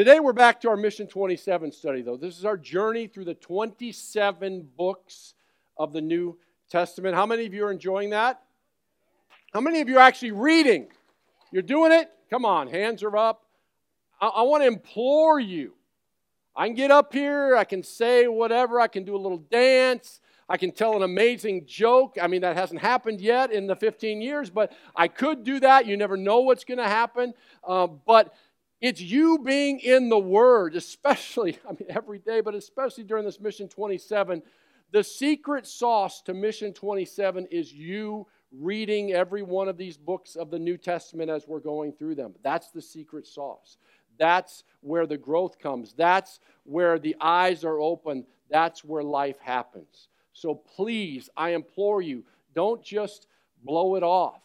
Today we're back to our Mission 27 study, though. This is our journey through the 27 books of the New Testament. How many of you are enjoying that? How many of you are actually reading? You're doing it? Come on, hands are up. I, I want to implore you. I can get up here, I can say whatever, I can do a little dance, I can tell an amazing joke. I mean, that hasn't happened yet in the 15 years, but I could do that. You never know what's going to happen. Uh, but it's you being in the Word, especially, I mean, every day, but especially during this Mission 27. The secret sauce to Mission 27 is you reading every one of these books of the New Testament as we're going through them. That's the secret sauce. That's where the growth comes. That's where the eyes are open. That's where life happens. So please, I implore you, don't just blow it off.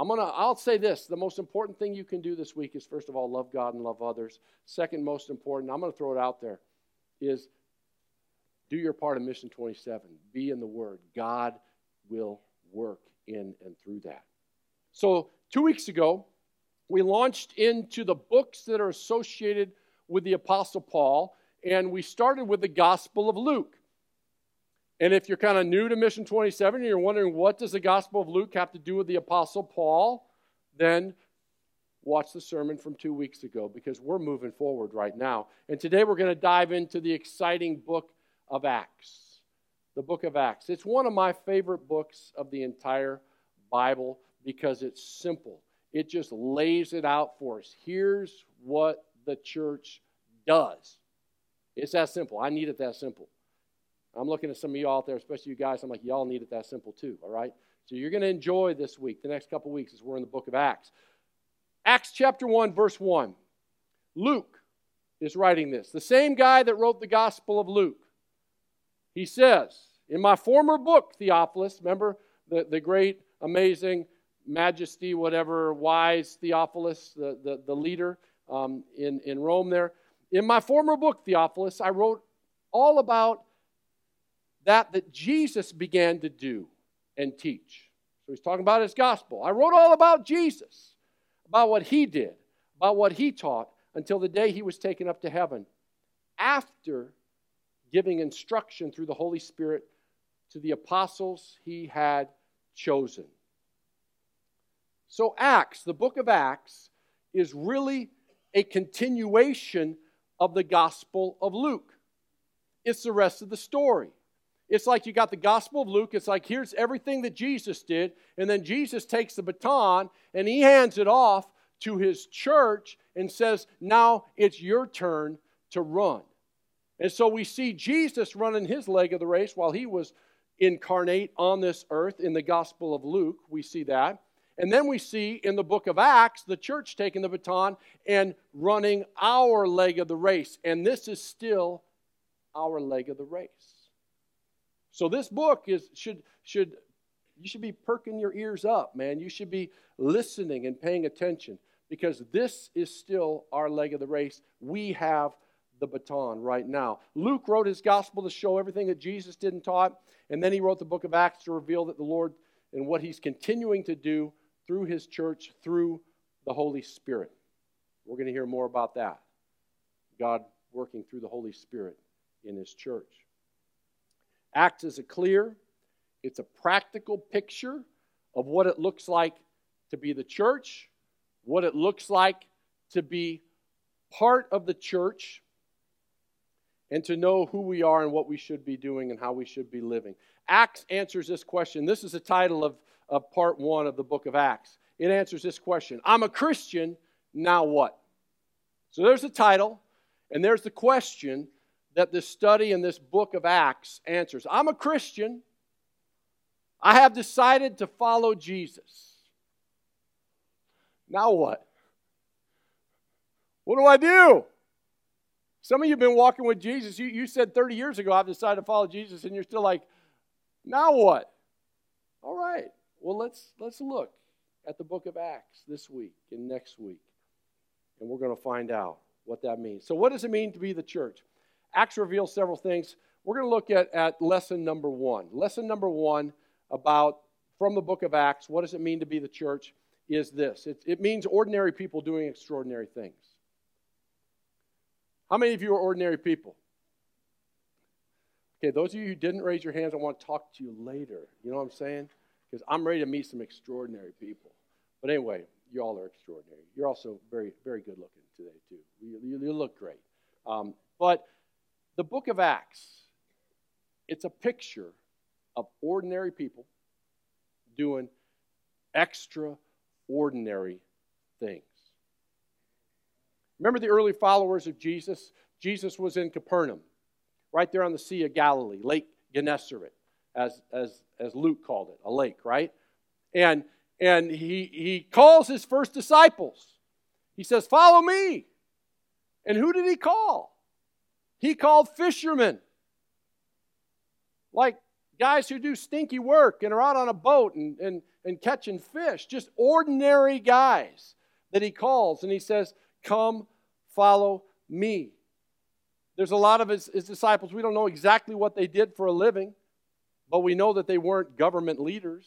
I'm gonna I'll say this, the most important thing you can do this week is first of all love God and love others. Second most important, I'm to throw it out there is do your part of mission 27. Be in the word. God will work in and through that. So, 2 weeks ago, we launched into the books that are associated with the apostle Paul and we started with the Gospel of Luke. And if you're kind of new to Mission 27 and you're wondering what does the Gospel of Luke have to do with the Apostle Paul, then watch the sermon from two weeks ago because we're moving forward right now. And today we're going to dive into the exciting book of Acts. The book of Acts. It's one of my favorite books of the entire Bible because it's simple. It just lays it out for us. Here's what the church does. It's that simple. I need it that simple. I'm looking at some of you out there, especially you guys. I'm like, y'all need it that simple too, all right? So you're going to enjoy this week, the next couple weeks, as we're in the book of Acts. Acts chapter 1, verse 1. Luke is writing this. The same guy that wrote the Gospel of Luke. He says, In my former book, Theophilus, remember the, the great, amazing, majesty, whatever, wise Theophilus, the, the, the leader um, in, in Rome there. In my former book, Theophilus, I wrote all about that that Jesus began to do and teach. So he's talking about his gospel. I wrote all about Jesus, about what he did, about what he taught until the day he was taken up to heaven. After giving instruction through the Holy Spirit to the apostles he had chosen. So, Acts, the book of Acts, is really a continuation of the Gospel of Luke. It's the rest of the story. It's like you got the Gospel of Luke. It's like here's everything that Jesus did. And then Jesus takes the baton and he hands it off to his church and says, Now it's your turn to run. And so we see Jesus running his leg of the race while he was incarnate on this earth in the Gospel of Luke. We see that. And then we see in the book of Acts the church taking the baton and running our leg of the race. And this is still our leg of the race. So this book is should should you should be perking your ears up, man. You should be listening and paying attention because this is still our leg of the race. We have the baton right now. Luke wrote his gospel to show everything that Jesus did and taught, and then he wrote the book of Acts to reveal that the Lord and what he's continuing to do through his church through the Holy Spirit. We're going to hear more about that. God working through the Holy Spirit in his church. Acts is a clear, it's a practical picture of what it looks like to be the church, what it looks like to be part of the church, and to know who we are and what we should be doing and how we should be living. Acts answers this question. This is the title of, of part one of the book of Acts. It answers this question I'm a Christian, now what? So there's the title, and there's the question that this study in this book of Acts answers. I'm a Christian. I have decided to follow Jesus. Now what? What do I do? Some of you have been walking with Jesus. You, you said 30 years ago, I've decided to follow Jesus, and you're still like, now what? All right. Well, let's let's look at the book of Acts this week and next week. And we're going to find out what that means. So, what does it mean to be the church? Acts reveals several things. We're going to look at, at lesson number one. Lesson number one about from the book of Acts, what does it mean to be the church, is this it, it means ordinary people doing extraordinary things. How many of you are ordinary people? Okay, those of you who didn't raise your hands, I want to talk to you later. You know what I'm saying? Because I'm ready to meet some extraordinary people. But anyway, you all are extraordinary. You're also very, very good looking today, too. You, you, you look great. Um, but the book of Acts, it's a picture of ordinary people doing extraordinary things. Remember the early followers of Jesus? Jesus was in Capernaum, right there on the Sea of Galilee, Lake Gennesaret, as, as, as Luke called it, a lake, right? And, and he, he calls his first disciples. He says, Follow me. And who did he call? He called fishermen. Like guys who do stinky work and are out on a boat and, and, and catching fish. Just ordinary guys that he calls. And he says, Come, follow me. There's a lot of his, his disciples, we don't know exactly what they did for a living, but we know that they weren't government leaders.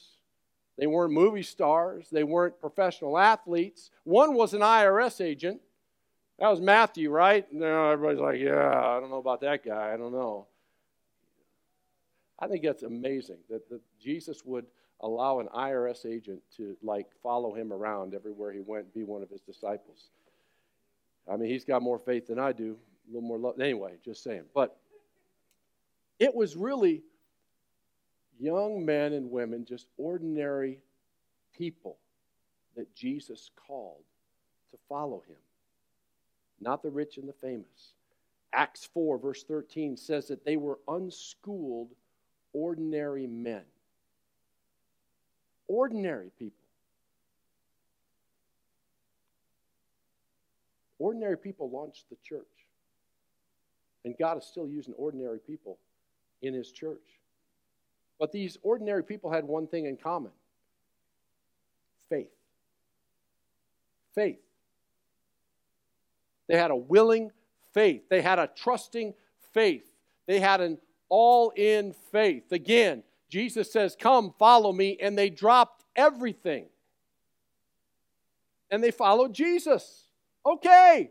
They weren't movie stars. They weren't professional athletes. One was an IRS agent. That was Matthew, right? No, everybody's like, yeah, I don't know about that guy. I don't know. I think that's amazing that, that Jesus would allow an IRS agent to like follow him around everywhere he went, be one of his disciples. I mean, he's got more faith than I do, a little more love. Anyway, just saying. But it was really young men and women, just ordinary people that Jesus called to follow him, not the rich and the famous. Acts 4, verse 13 says that they were unschooled, ordinary men. Ordinary people. Ordinary people launched the church. And God is still using ordinary people in his church. But these ordinary people had one thing in common faith. Faith. They had a willing faith, they had a trusting faith, they had an all in faith. Again, Jesus says, Come, follow me. And they dropped everything. And they followed Jesus. Okay,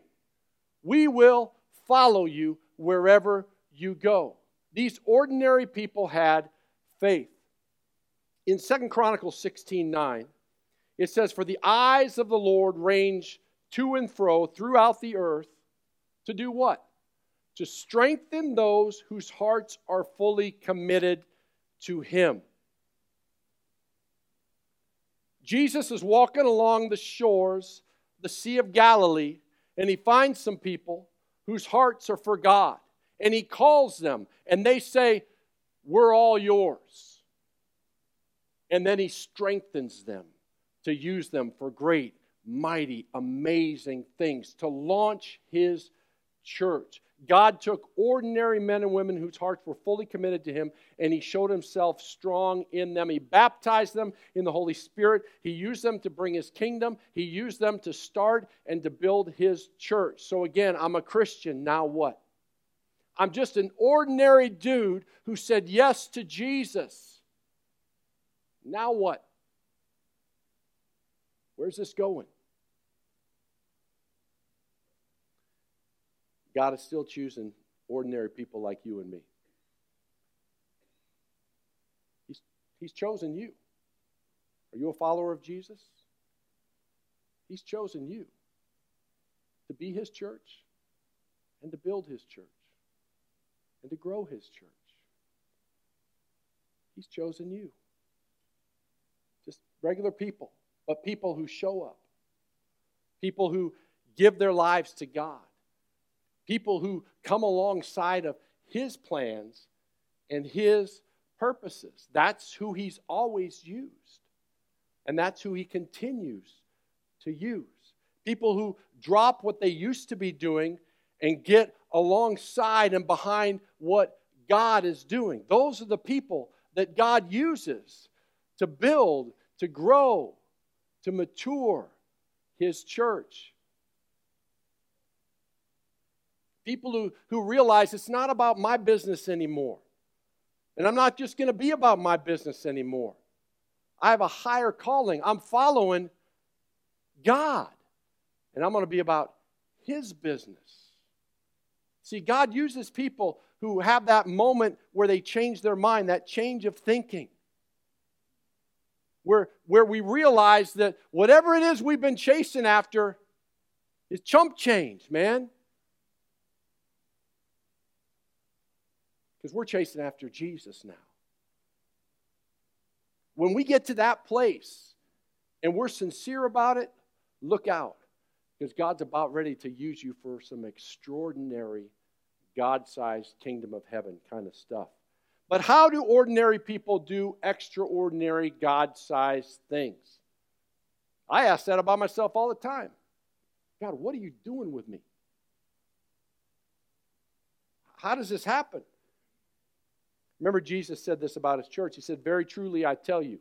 we will follow you wherever you go. These ordinary people had faith. In Second Chronicles 16 9, it says, For the eyes of the Lord range to and fro throughout the earth to do what? To strengthen those whose hearts are fully committed to Him. Jesus is walking along the shores, the Sea of Galilee, and he finds some people whose hearts are for God. And he calls them, and they say, We're all yours. And then he strengthens them to use them for great, mighty, amazing things, to launch his church. God took ordinary men and women whose hearts were fully committed to Him, and He showed Himself strong in them. He baptized them in the Holy Spirit. He used them to bring His kingdom. He used them to start and to build His church. So, again, I'm a Christian. Now what? I'm just an ordinary dude who said yes to Jesus. Now what? Where's this going? God is still choosing ordinary people like you and me. He's, he's chosen you. Are you a follower of Jesus? He's chosen you to be his church and to build his church and to grow his church. He's chosen you. Just regular people, but people who show up, people who give their lives to God people who come alongside of his plans and his purposes. That's who he's always used, and that's who he continues to use. People who drop what they used to be doing and get alongside and behind what God is doing. Those are the people that God uses to build, to grow, to mature his church. People who, who realize it's not about my business anymore. And I'm not just going to be about my business anymore. I have a higher calling. I'm following God. And I'm going to be about His business. See, God uses people who have that moment where they change their mind, that change of thinking. Where, where we realize that whatever it is we've been chasing after is chump change, man. Because we're chasing after Jesus now. When we get to that place and we're sincere about it, look out. Because God's about ready to use you for some extraordinary, God sized kingdom of heaven kind of stuff. But how do ordinary people do extraordinary, God sized things? I ask that about myself all the time. God, what are you doing with me? How does this happen? Remember, Jesus said this about his church. He said, Very truly, I tell you.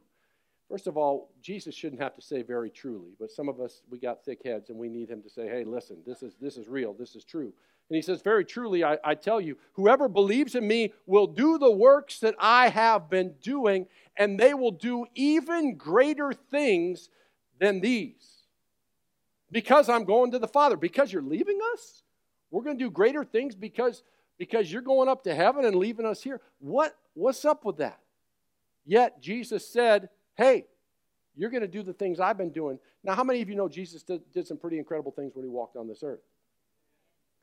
First of all, Jesus shouldn't have to say very truly, but some of us, we got thick heads and we need him to say, Hey, listen, this is, this is real, this is true. And he says, Very truly, I, I tell you, whoever believes in me will do the works that I have been doing, and they will do even greater things than these. Because I'm going to the Father. Because you're leaving us? We're going to do greater things because because you're going up to heaven and leaving us here. What, what's up with that? Yet Jesus said, Hey, you're going to do the things I've been doing. Now, how many of you know Jesus did, did some pretty incredible things when he walked on this earth?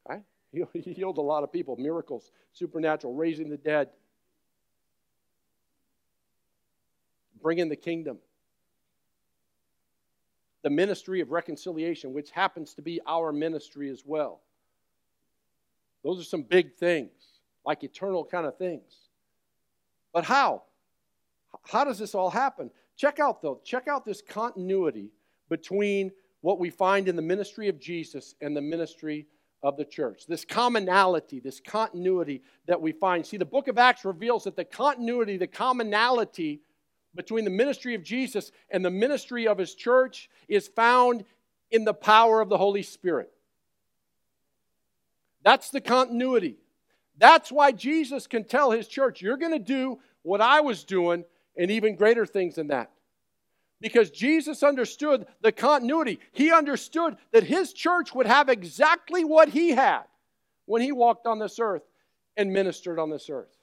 Right? He, he healed a lot of people, miracles, supernatural, raising the dead, bringing the kingdom. The ministry of reconciliation, which happens to be our ministry as well. Those are some big things, like eternal kind of things. But how? How does this all happen? Check out, though, check out this continuity between what we find in the ministry of Jesus and the ministry of the church. This commonality, this continuity that we find. See, the book of Acts reveals that the continuity, the commonality between the ministry of Jesus and the ministry of his church is found in the power of the Holy Spirit. That's the continuity. That's why Jesus can tell his church, You're going to do what I was doing and even greater things than that. Because Jesus understood the continuity. He understood that his church would have exactly what he had when he walked on this earth and ministered on this earth.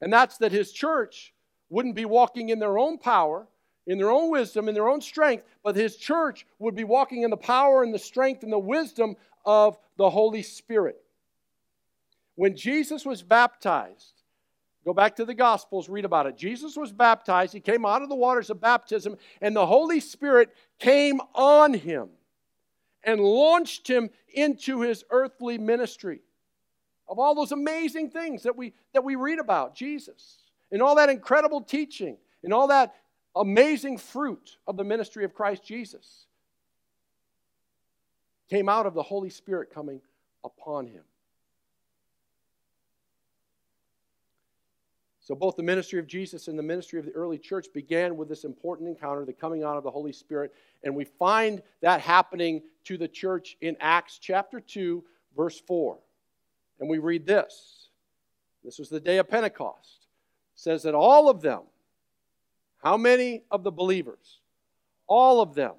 And that's that his church wouldn't be walking in their own power, in their own wisdom, in their own strength, but his church would be walking in the power and the strength and the wisdom of the Holy Spirit. When Jesus was baptized, go back to the Gospels, read about it. Jesus was baptized, he came out of the waters of baptism, and the Holy Spirit came on him and launched him into his earthly ministry. Of all those amazing things that we, that we read about Jesus, and all that incredible teaching, and all that amazing fruit of the ministry of Christ Jesus came out of the Holy Spirit coming upon him. So, both the ministry of Jesus and the ministry of the early church began with this important encounter, the coming out of the Holy Spirit. And we find that happening to the church in Acts chapter 2, verse 4. And we read this. This was the day of Pentecost. It says that all of them, how many of the believers? All of them,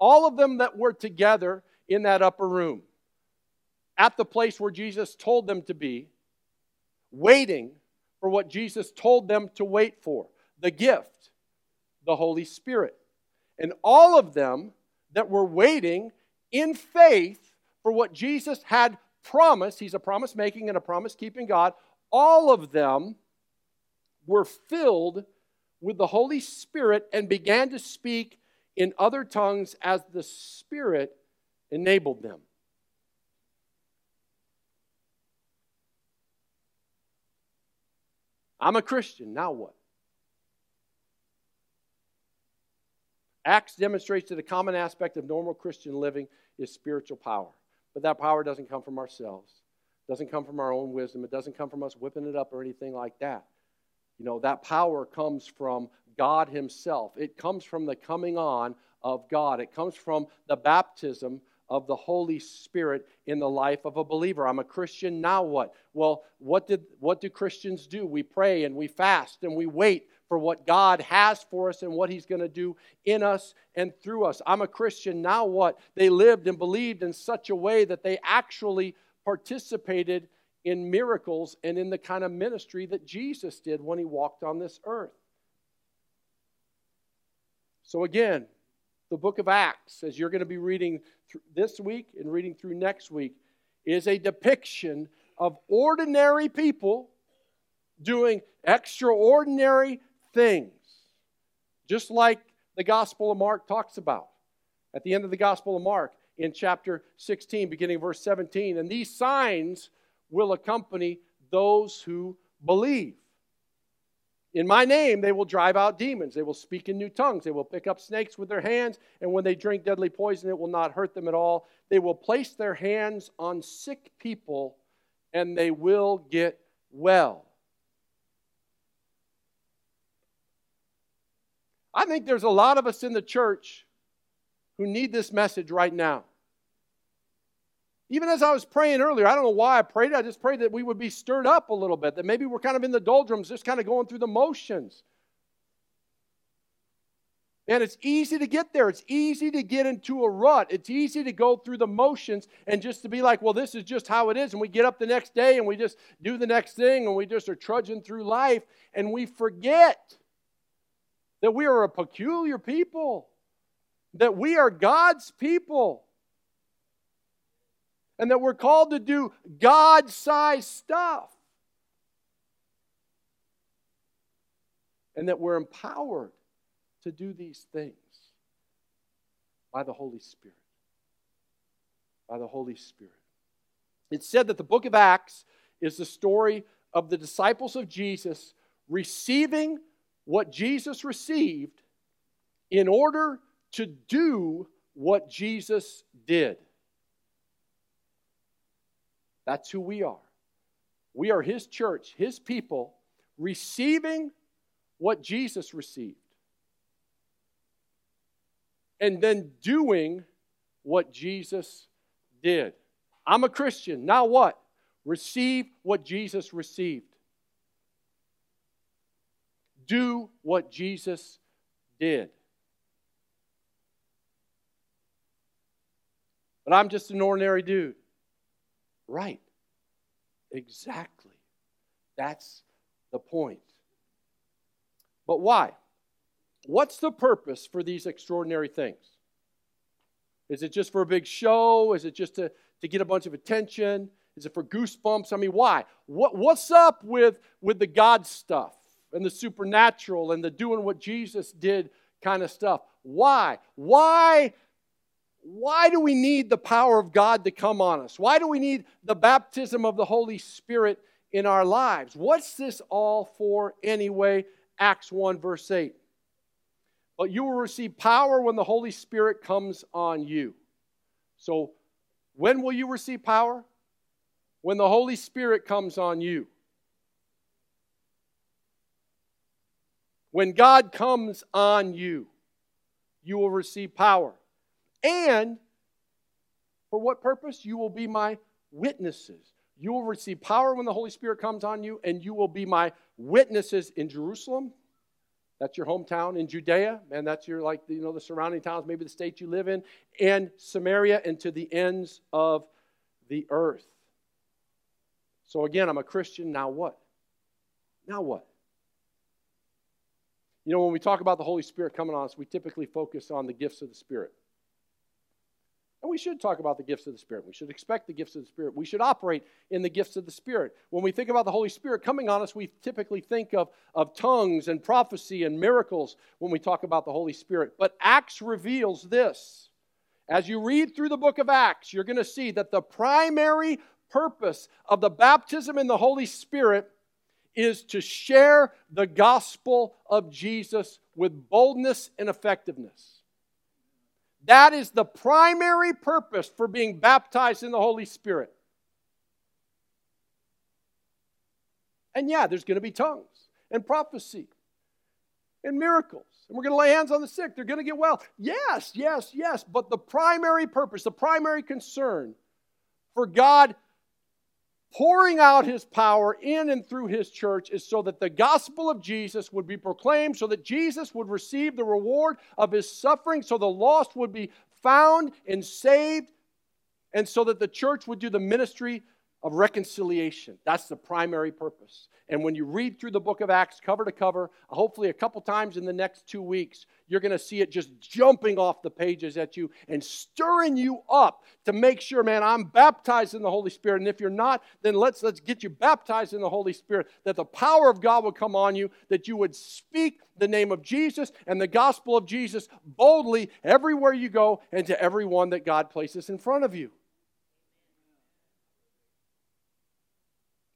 all of them that were together in that upper room, at the place where Jesus told them to be, waiting for what Jesus told them to wait for the gift, the Holy Spirit. And all of them that were waiting in faith for what Jesus had promised, he's a promise making and a promise keeping God, all of them were filled with the Holy Spirit and began to speak in other tongues as the Spirit enabled them. I'm a Christian, now what? Acts demonstrates that a common aspect of normal Christian living is spiritual power. But that power doesn't come from ourselves. It doesn't come from our own wisdom. It doesn't come from us whipping it up or anything like that. You know, that power comes from God Himself. It comes from the coming on of God. It comes from the baptism of the Holy Spirit in the life of a believer. I'm a Christian, now what? Well, what did what do Christians do? We pray and we fast and we wait for what God has for us and what he's going to do in us and through us. I'm a Christian, now what? They lived and believed in such a way that they actually participated in miracles and in the kind of ministry that Jesus did when he walked on this earth. So, again, the book of Acts, as you're going to be reading this week and reading through next week, is a depiction of ordinary people doing extraordinary things, just like the Gospel of Mark talks about. At the end of the Gospel of Mark, in chapter 16, beginning verse 17, and these signs will accompany those who believe. In my name, they will drive out demons. They will speak in new tongues. They will pick up snakes with their hands. And when they drink deadly poison, it will not hurt them at all. They will place their hands on sick people and they will get well. I think there's a lot of us in the church who need this message right now. Even as I was praying earlier, I don't know why I prayed. I just prayed that we would be stirred up a little bit, that maybe we're kind of in the doldrums, just kind of going through the motions. And it's easy to get there. It's easy to get into a rut. It's easy to go through the motions and just to be like, well, this is just how it is. And we get up the next day and we just do the next thing and we just are trudging through life and we forget that we are a peculiar people, that we are God's people and that we're called to do God sized stuff. And that we're empowered to do these things by the Holy Spirit. By the Holy Spirit. It's said that the book of Acts is the story of the disciples of Jesus receiving what Jesus received in order to do what Jesus did. That's who we are. We are His church, His people, receiving what Jesus received. And then doing what Jesus did. I'm a Christian. Now what? Receive what Jesus received. Do what Jesus did. But I'm just an ordinary dude. Right. Exactly. That's the point. But why? What's the purpose for these extraordinary things? Is it just for a big show? Is it just to, to get a bunch of attention? Is it for goosebumps? I mean, why? What, what's up with, with the God stuff and the supernatural and the doing what Jesus did kind of stuff? Why? Why why do we need the power of God to come on us? Why do we need the baptism of the Holy Spirit in our lives? What's this all for anyway? Acts 1, verse 8. But you will receive power when the Holy Spirit comes on you. So, when will you receive power? When the Holy Spirit comes on you. When God comes on you, you will receive power. And for what purpose? You will be my witnesses. You will receive power when the Holy Spirit comes on you, and you will be my witnesses in Jerusalem. That's your hometown in Judea, and that's your like you know the surrounding towns, maybe the state you live in, and Samaria, and to the ends of the earth. So again, I'm a Christian. Now what? Now what? You know, when we talk about the Holy Spirit coming on us, we typically focus on the gifts of the Spirit. And we should talk about the gifts of the Spirit. We should expect the gifts of the Spirit. We should operate in the gifts of the Spirit. When we think about the Holy Spirit coming on us, we typically think of, of tongues and prophecy and miracles when we talk about the Holy Spirit. But Acts reveals this. As you read through the book of Acts, you're going to see that the primary purpose of the baptism in the Holy Spirit is to share the gospel of Jesus with boldness and effectiveness. That is the primary purpose for being baptized in the Holy Spirit. And yeah, there's going to be tongues and prophecy and miracles. And we're going to lay hands on the sick. They're going to get well. Yes, yes, yes. But the primary purpose, the primary concern for God pouring out his power in and through his church is so that the gospel of Jesus would be proclaimed, so that Jesus would receive the reward of his suffering, so the lost would be found and saved, and so that the church would do the ministry of reconciliation. That's the primary purpose. And when you read through the book of Acts cover to cover, hopefully a couple times in the next two weeks, you're going to see it just jumping off the pages at you and stirring you up to make sure, man, I'm baptized in the Holy Spirit. And if you're not, then let's let's get you baptized in the Holy Spirit, that the power of God would come on you, that you would speak the name of Jesus and the gospel of Jesus boldly everywhere you go and to everyone that God places in front of you.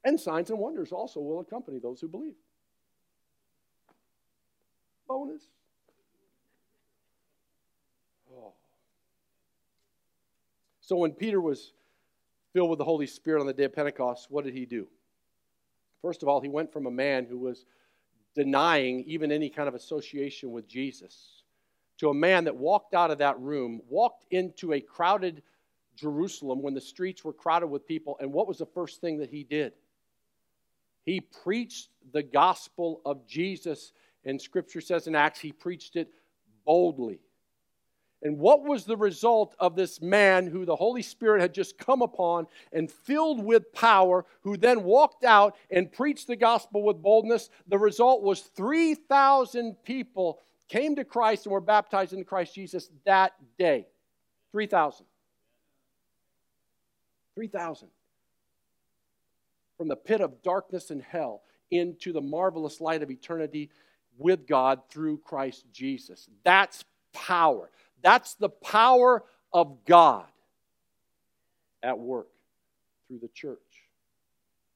And signs and wonders also will accompany those who believe. Bonus. Oh. So when Peter was filled with the Holy Spirit on the day of Pentecost, what did he do? First of all, he went from a man who was denying even any kind of association with Jesus to a man that walked out of that room, walked into a crowded Jerusalem when the streets were crowded with people, and what was the first thing that he did? He preached the gospel of Jesus, and scripture says in Acts, he preached it boldly. And what was the result of this man who the Holy Spirit had just come upon and filled with power, who then walked out and preached the gospel with boldness? The result was 3,000 people came to Christ and were baptized in Christ Jesus that day. 3,000. 3,000 from the pit of darkness and hell into the marvelous light of eternity with God through Christ Jesus. That's power. That's the power of God at work through the church.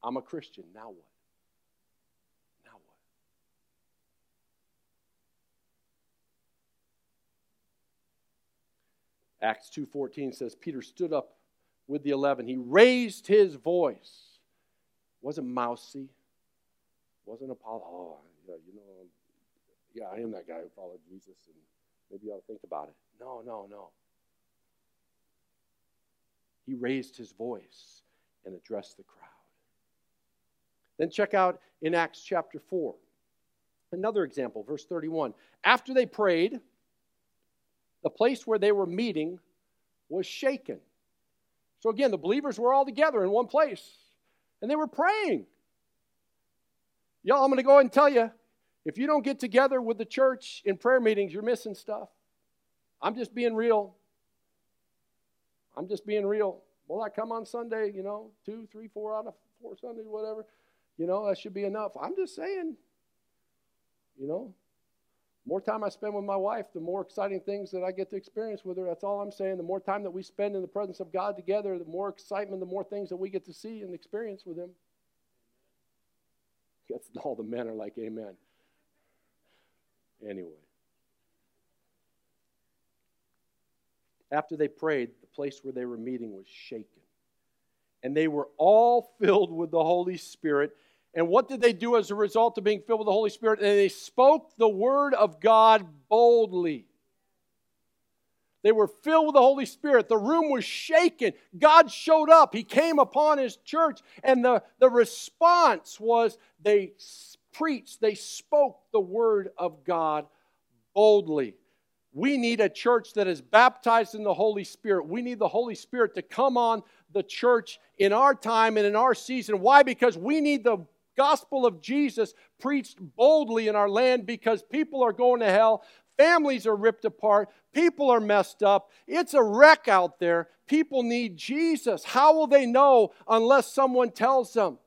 I'm a Christian. Now what? Now what? Acts 2:14 says Peter stood up with the 11. He raised his voice wasn't mousy. Wasn't Apollo. Oh, yeah, you know, yeah, I am that guy who followed Jesus, and maybe you ought to think about it. No, no, no. He raised his voice and addressed the crowd. Then check out in Acts chapter 4. Another example, verse 31. After they prayed, the place where they were meeting was shaken. So again, the believers were all together in one place and they were praying. Y'all, I'm going to go and tell you if you don't get together with the church in prayer meetings, you're missing stuff. I'm just being real. I'm just being real. Well, I come on Sunday, you know, two, three, four out of four Sundays, whatever? You know, that should be enough. I'm just saying, you know, more time I spend with my wife, the more exciting things that I get to experience with her. That's all I'm saying. The more time that we spend in the presence of God together, the more excitement, the more things that we get to see and experience with Him. Guess all the men are like, Amen. Anyway. After they prayed, the place where they were meeting was shaken. And they were all filled with the Holy Spirit and what did they do as a result of being filled with the Holy Spirit? And they spoke the word of God boldly. They were filled with the Holy Spirit. The room was shaken. God showed up. He came upon his church. And the, the response was they preached, they spoke the word of God boldly. We need a church that is baptized in the Holy Spirit. We need the Holy Spirit to come on the church in our time and in our season. Why? Because we need the gospel of Jesus preached boldly in our land because people are going to hell, families are ripped apart, people are messed up. It's a wreck out there. People need Jesus. How will they know unless someone tells them?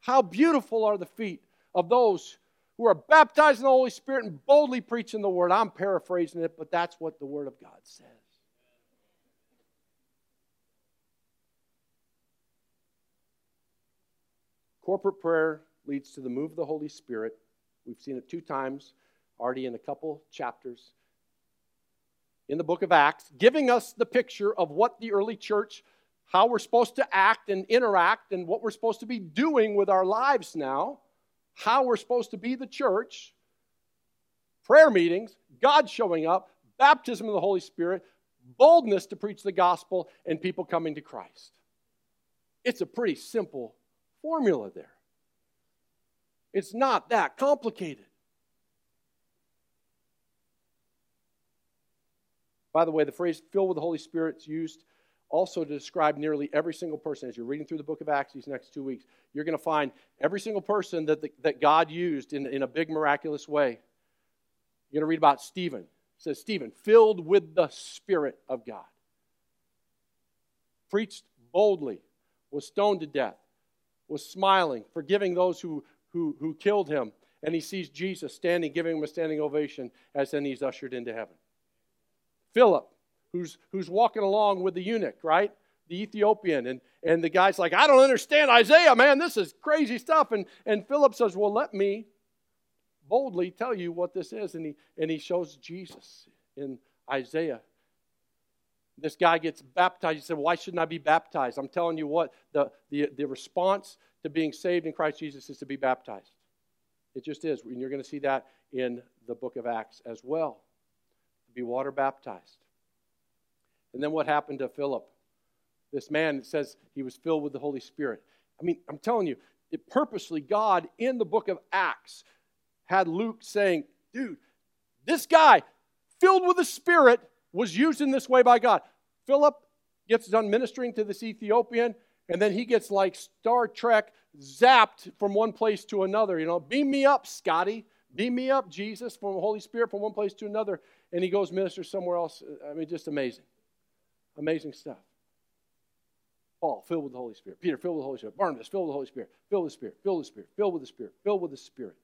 How beautiful are the feet of those who are baptized in the Holy Spirit and boldly preaching the word. I'm paraphrasing it, but that's what the word of God says. Corporate prayer leads to the move of the Holy Spirit. We've seen it two times already in a couple chapters in the book of Acts, giving us the picture of what the early church, how we're supposed to act and interact, and what we're supposed to be doing with our lives now, how we're supposed to be the church, prayer meetings, God showing up, baptism of the Holy Spirit, boldness to preach the gospel, and people coming to Christ. It's a pretty simple formula there. It's not that complicated. By the way, the phrase filled with the Holy Spirit is used also to describe nearly every single person. As you're reading through the book of Acts these next two weeks, you're going to find every single person that, the, that God used in, in a big miraculous way. You're going to read about Stephen. It says, Stephen, filled with the Spirit of God, preached boldly, was stoned to death, was smiling, forgiving those who, who, who killed him, and he sees Jesus standing, giving him a standing ovation as then he's ushered into heaven. Philip, who's, who's walking along with the eunuch, right? The Ethiopian. And, and the guy's like, I don't understand Isaiah, man. This is crazy stuff. And, and Philip says, Well, let me boldly tell you what this is. And he, and he shows Jesus in Isaiah. This guy gets baptized. He said, Why shouldn't I be baptized? I'm telling you what, the, the, the response to being saved in Christ Jesus is to be baptized. It just is. And you're going to see that in the book of Acts as well. Be water baptized. And then what happened to Philip? This man says he was filled with the Holy Spirit. I mean, I'm telling you, it purposely, God in the book of Acts had Luke saying, dude, this guy filled with the Spirit was used in this way by God. Philip gets done ministering to this Ethiopian, and then he gets like Star Trek zapped from one place to another. You know, beam me up, Scotty. Beam me up, Jesus, from the Holy Spirit from one place to another. And he goes minister somewhere else. I mean, just amazing. Amazing stuff. Paul, filled with the Holy Spirit. Peter, filled with the Holy Spirit. Barnabas, filled with the Holy Spirit. Filled with the Spirit. Filled with the Spirit. Filled with the Spirit. Filled with the Spirit.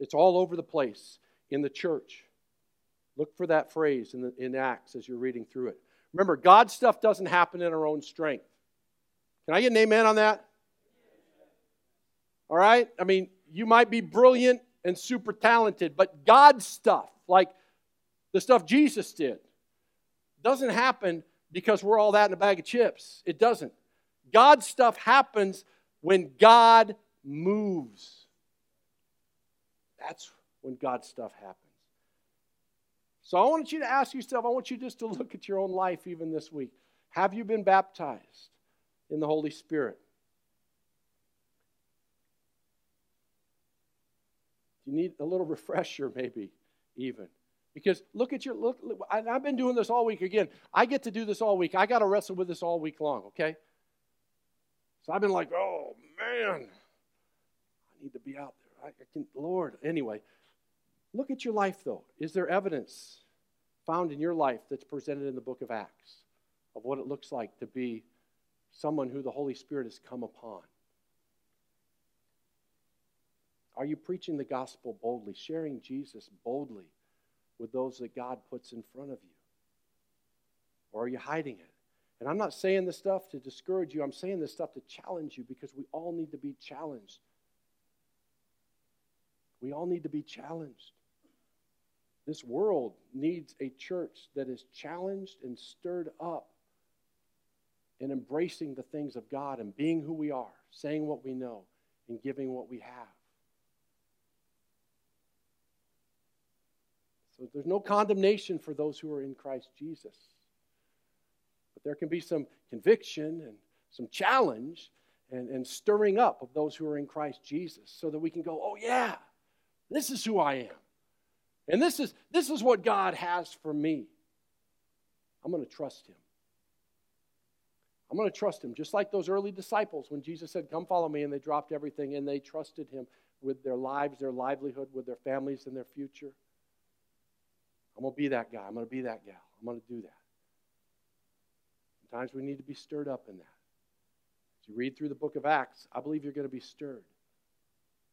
It's all over the place in the church. Look for that phrase in, the, in Acts as you're reading through it. Remember, God's stuff doesn't happen in our own strength. Can I get an amen on that? All right? I mean, you might be brilliant and super talented, but God's stuff, like the stuff Jesus did, doesn't happen because we're all that in a bag of chips. It doesn't. God's stuff happens when God moves. That's when God's stuff happens. So I want you to ask yourself, I want you just to look at your own life even this week. Have you been baptized in the Holy Spirit? Do You need a little refresher, maybe, even. Because look at your look. I've been doing this all week again. I get to do this all week. I got to wrestle with this all week long. Okay. So I've been like, oh man, I need to be out there. I, I can, Lord. Anyway, look at your life though. Is there evidence found in your life that's presented in the book of Acts of what it looks like to be someone who the Holy Spirit has come upon? Are you preaching the gospel boldly, sharing Jesus boldly? with those that God puts in front of you? Or are you hiding it? And I'm not saying this stuff to discourage you, I'm saying this stuff to challenge you because we all need to be challenged. We all need to be challenged. This world needs a church that is challenged and stirred up in embracing the things of God and being who we are, saying what we know, and giving what we have. So there's no condemnation for those who are in Christ Jesus. But there can be some conviction and some challenge and, and stirring up of those who are in Christ Jesus so that we can go, oh, yeah, this is who I am. And this is, this is what God has for me. I'm going to trust Him. I'm going to trust Him, just like those early disciples when Jesus said, Come follow me, and they dropped everything and they trusted Him with their lives, their livelihood, with their families, and their future. I'm going to be that guy. I'm going to be that gal. I'm going to do that. Sometimes we need to be stirred up in that. As you read through the book of Acts, I believe you're going to be stirred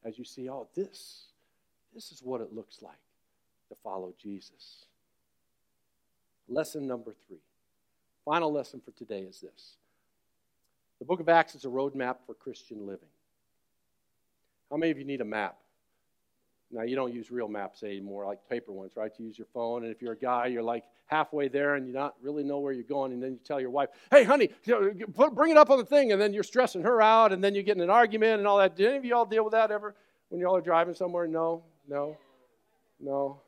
as you see, oh, this, this is what it looks like to follow Jesus. Lesson number three. Final lesson for today is this the book of Acts is a roadmap for Christian living. How many of you need a map? Now, you don't use real maps anymore, like paper ones, right? You use your phone, and if you're a guy, you're like halfway there and you don't really know where you're going, and then you tell your wife, hey, honey, bring it up on the thing, and then you're stressing her out, and then you get in an argument and all that. Did any of y'all deal with that ever when y'all are driving somewhere? No, no, no.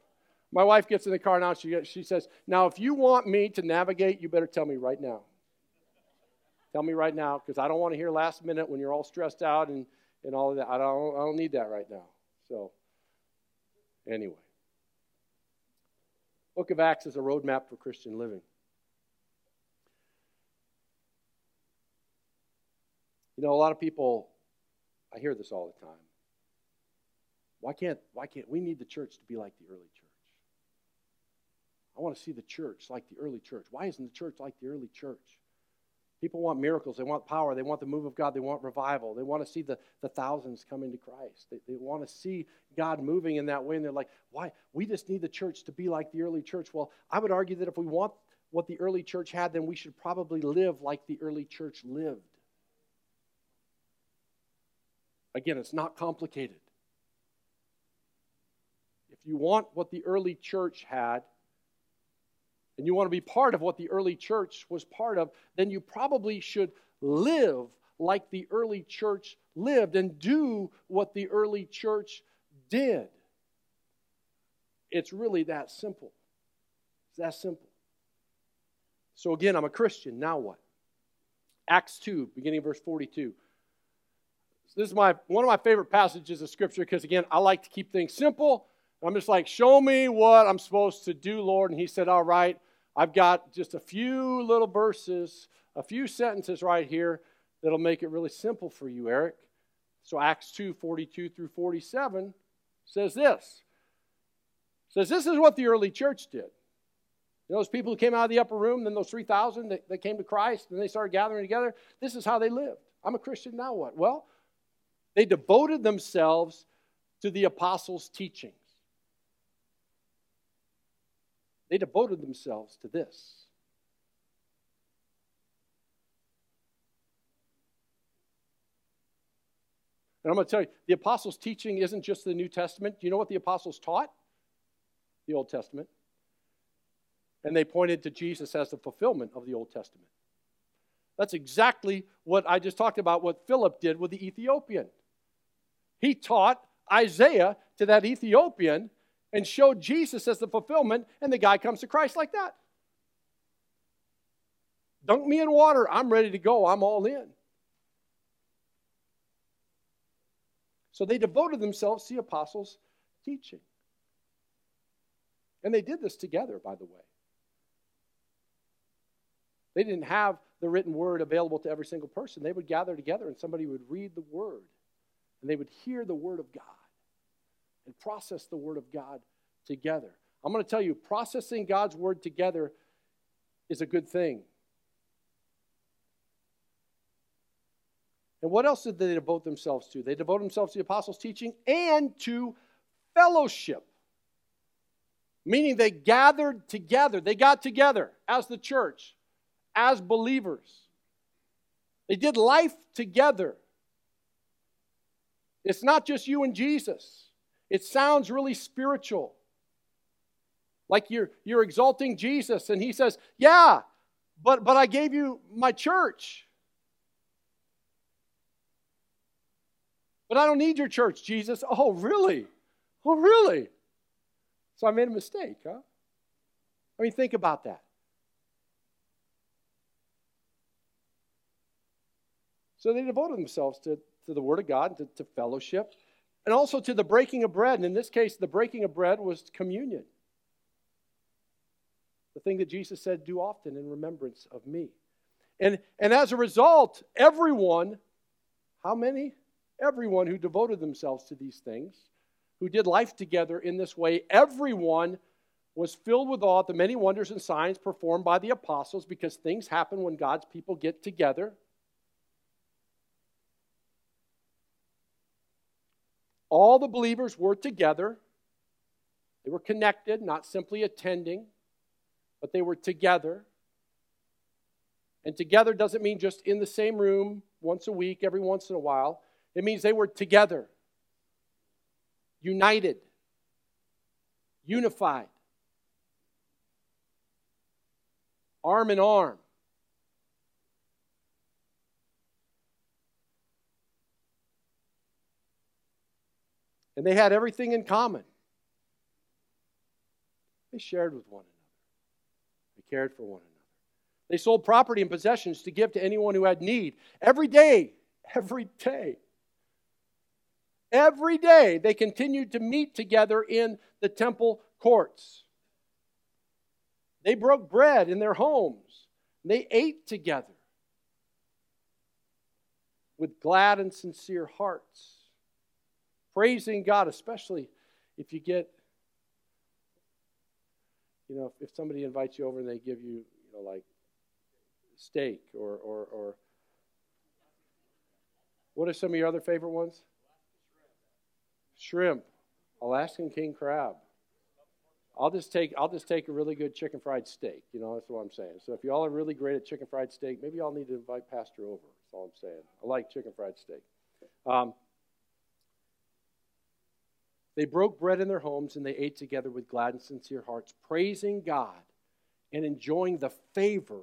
My wife gets in the car now, she, she says, now, if you want me to navigate, you better tell me right now. Tell me right now, because I don't want to hear last minute when you're all stressed out and, and all of that. I don't, I don't need that right now. So, Anyway, Book of Acts is a roadmap for Christian living. You know, a lot of people, I hear this all the time. Why can't, why can't, we need the church to be like the early church. I want to see the church like the early church. Why isn't the church like the early church? People want miracles. They want power. They want the move of God. They want revival. They want to see the, the thousands coming to Christ. They, they want to see God moving in that way. And they're like, why? We just need the church to be like the early church. Well, I would argue that if we want what the early church had, then we should probably live like the early church lived. Again, it's not complicated. If you want what the early church had, and you want to be part of what the early church was part of, then you probably should live like the early church lived and do what the early church did. It's really that simple. It's that simple. So again, I'm a Christian. Now what? Acts 2, beginning verse 42. This is my one of my favorite passages of scripture because again, I like to keep things simple. I'm just like, show me what I'm supposed to do, Lord. And he said, All right, I've got just a few little verses, a few sentences right here that'll make it really simple for you, Eric. So Acts 2, 42 through 47 says this. says this is what the early church did. You know, those people who came out of the upper room, then those 3,000 that, that came to Christ, and they started gathering together, this is how they lived. I'm a Christian, now what? Well, they devoted themselves to the apostles' teachings. They devoted themselves to this. And I'm going to tell you, the apostles' teaching isn't just the New Testament. Do you know what the apostles taught? The Old Testament. And they pointed to Jesus as the fulfillment of the Old Testament. That's exactly what I just talked about, what Philip did with the Ethiopian. He taught Isaiah to that Ethiopian and showed Jesus as the fulfillment, and the guy comes to Christ like that. Dunk me in water. I'm ready to go. I'm all in. So they devoted themselves to the apostles' teaching. And they did this together, by the way. They didn't have the written word available to every single person. They would gather together and somebody would read the word and they would hear the Word of God and process the Word of God together. I'm going to tell you, processing God's Word together is a good thing. And what else did they devote themselves to? They devoted themselves to the apostles' teaching and to fellowship. Meaning they gathered together. They got together as the church, as believers. They did life together. It's not just you and Jesus. It sounds really spiritual. Like you're, you're exalting Jesus, and he says, Yeah, but, but I gave you my church. But I don't need your church, Jesus. Oh, really? Oh, really? So I made a mistake, huh? I mean, think about that. So they devoted themselves to to the Word of God, to, to fellowship, and also to the breaking of bread. And in this case, the breaking of bread was communion. The thing that Jesus said, do often in remembrance of me. And, and as a result, everyone, how many? Everyone who devoted themselves to these things, who did life together in this way, everyone was filled with awe at the many wonders and signs performed by the apostles because things happen when God's people get together. All the believers were together. They were connected, not simply attending, but they were together. And together doesn't mean just in the same room once a week, every once in a while. It means they were together, united, unified, arm in arm. And they had everything in common. They shared with one another, they cared for one another. They sold property and possessions to give to anyone who had need. Every day, every day. Every day they continued to meet together in the temple courts. They broke bread in their homes. They ate together. with glad and sincere hearts, praising God, especially if you get, you know, if, somebody invites you over and they give you, you know, like steak or, or, or what are some of your other favorite ones? Shrimp, Alaskan king crab. I'll just take I'll just take a really good chicken fried steak. You know, that's what I'm saying. So if y'all are really great at chicken fried steak, maybe y'all need to invite Pastor over. That's all I'm saying. I like chicken fried steak. Um, they broke bread in their homes and they ate together with glad and sincere hearts, praising God and enjoying the favor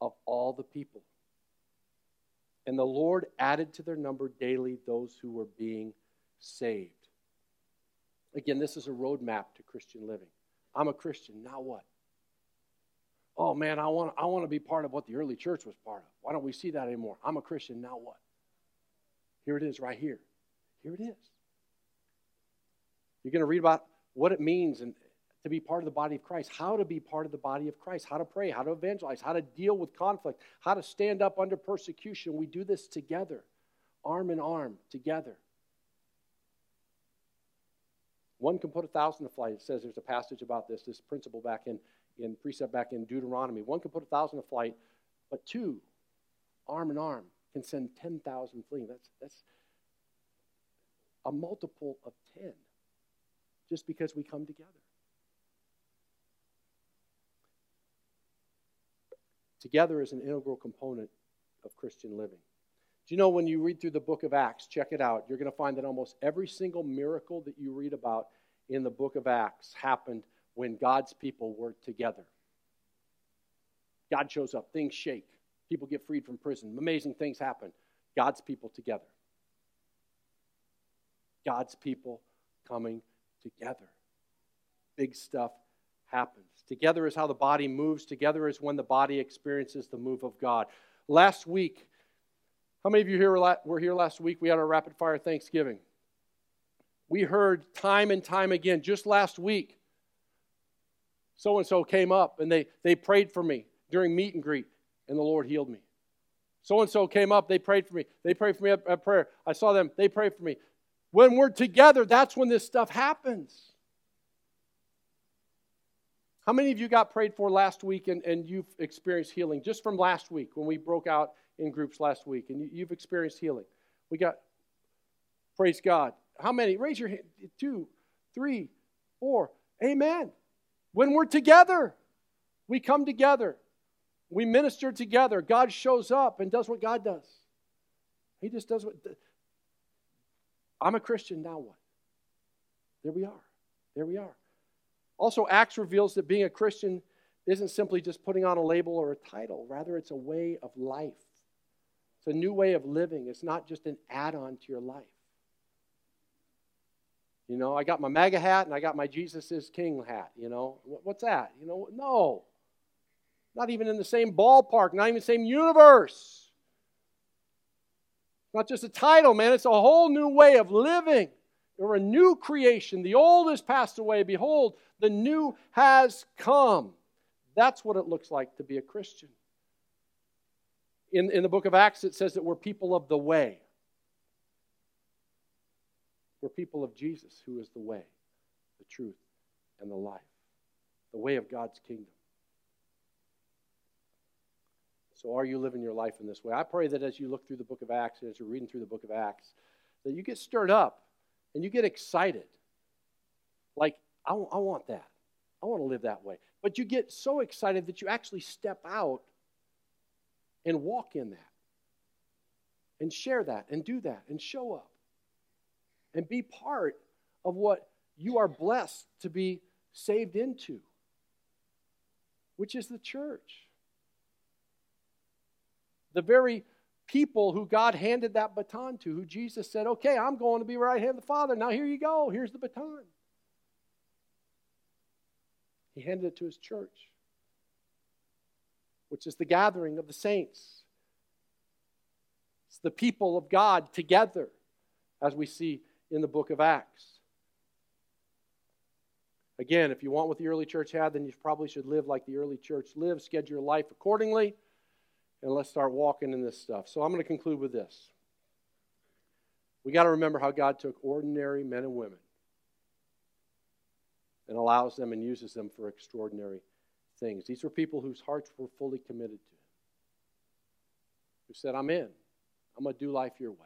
of all the people. And the Lord added to their number daily those who were being saved. Again, this is a roadmap to Christian living. I'm a Christian, now what? Oh man, I want, I want to be part of what the early church was part of. Why don't we see that anymore? I'm a Christian, now what? Here it is right here. Here it is. You're going to read about what it means and to be part of the body of Christ, how to be part of the body of Christ, how to pray, how to evangelize, how to deal with conflict, how to stand up under persecution. We do this together, arm in arm, together. One can put a thousand to flight. It says there's a passage about this, this principle back in, in precept back in Deuteronomy. One can put a thousand to flight, but two, arm in arm, can send 10,000 fleeing. That's, that's a multiple of 10 just because we come together. Together is an integral component of Christian living. Do you know when you read through the book of Acts, check it out, you're going to find that almost every single miracle that you read about in the book of Acts happened when God's people were together. God shows up, things shake, people get freed from prison, amazing things happen. God's people together. God's people coming together. Big stuff happens. Together is how the body moves, together is when the body experiences the move of God. Last week, how many of you here were here last week? We had our rapid fire Thanksgiving. We heard time and time again, just last week, so and so came up and they, they prayed for me during meet and greet, and the Lord healed me. So and so came up, they prayed for me. They prayed for me at, at prayer. I saw them, they prayed for me. When we're together, that's when this stuff happens. How many of you got prayed for last week and, and you've experienced healing just from last week when we broke out in groups last week and you, have experienced healing. We got, praise God. How many? Raise your hand. Two, three, four. Amen. When we're together, we come together. We minister together. God shows up and does what God does. He just does what. I'm a Christian, now what? There we are. There we are. Also, Acts reveals that being a Christian isn't simply just putting on a label or a title, rather, it's a way of life. It's a new way of living. It's not just an add on to your life. You know, I got my MAGA hat and I got my Jesus is King hat. You know, what's that? You know, no. Not even in the same ballpark, not even the same universe. Not just a title, man. It's a whole new way of living. You're a new creation. The old has passed away. Behold, the new has come. That's what it looks like to be a Christian in, in the book of Acts, it says that we're people of the way. We're people of Jesus, who is the way, the truth, and the life, the way of God's kingdom. So, are you living your life in this way? I pray that as you look through the book of Acts and as you're reading through the book of Acts, that you get stirred up and you get excited. Like, I, I want that. I want to live that way. But you get so excited that you actually step out and walk in that and share that and do that and show up and be part of what you are blessed to be saved into, which is the church. The very people who God handed that baton to, who Jesus said, Okay, I'm going to be right hand of the Father. Now here you go. Here's the baton. He handed it to his church which is the gathering of the saints. It's the people of God together, as we see in the book of Acts. Again, if you want what the early church had, then you probably should live like the early church lived, schedule your life accordingly, and let's start walking in this stuff. So I'm going to conclude with this. We got to remember how God took ordinary men and women and allows them and uses them for extraordinary things. These were people whose hearts were fully committed to Him, who said, I'm in. I'm going to do life your way.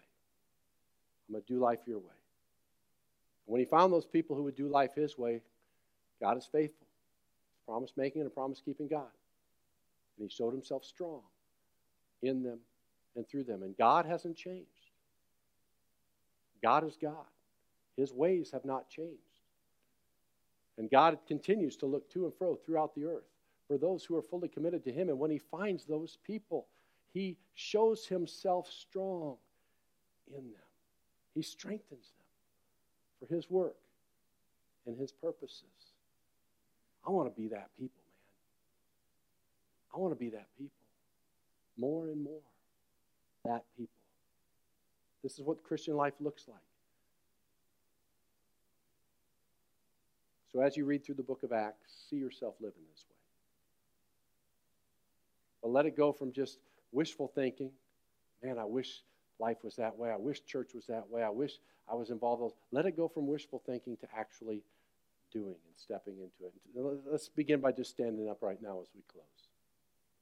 I'm going to do life your way. When he found those people who would do life his way, God is faithful. Promise making and a promise keeping God. And he showed himself strong in them and through them. And God hasn't changed. God is God. His ways have not changed. And God continues to look to and fro throughout the earth for those who are fully committed to Him. And when He finds those people, He shows Himself strong in them, He strengthens them for His work and His purposes. I want to be that people, man. I want to be that people. More and more. That people. This is what Christian life looks like. So as you read through the book of Acts, see yourself living this way. But let it go from just wishful thinking. Man, I wish life was that way. I wish church was that way. I wish I was involved. Let it go from wishful thinking to actually doing and stepping into it. Let's begin by just standing up right now as we close.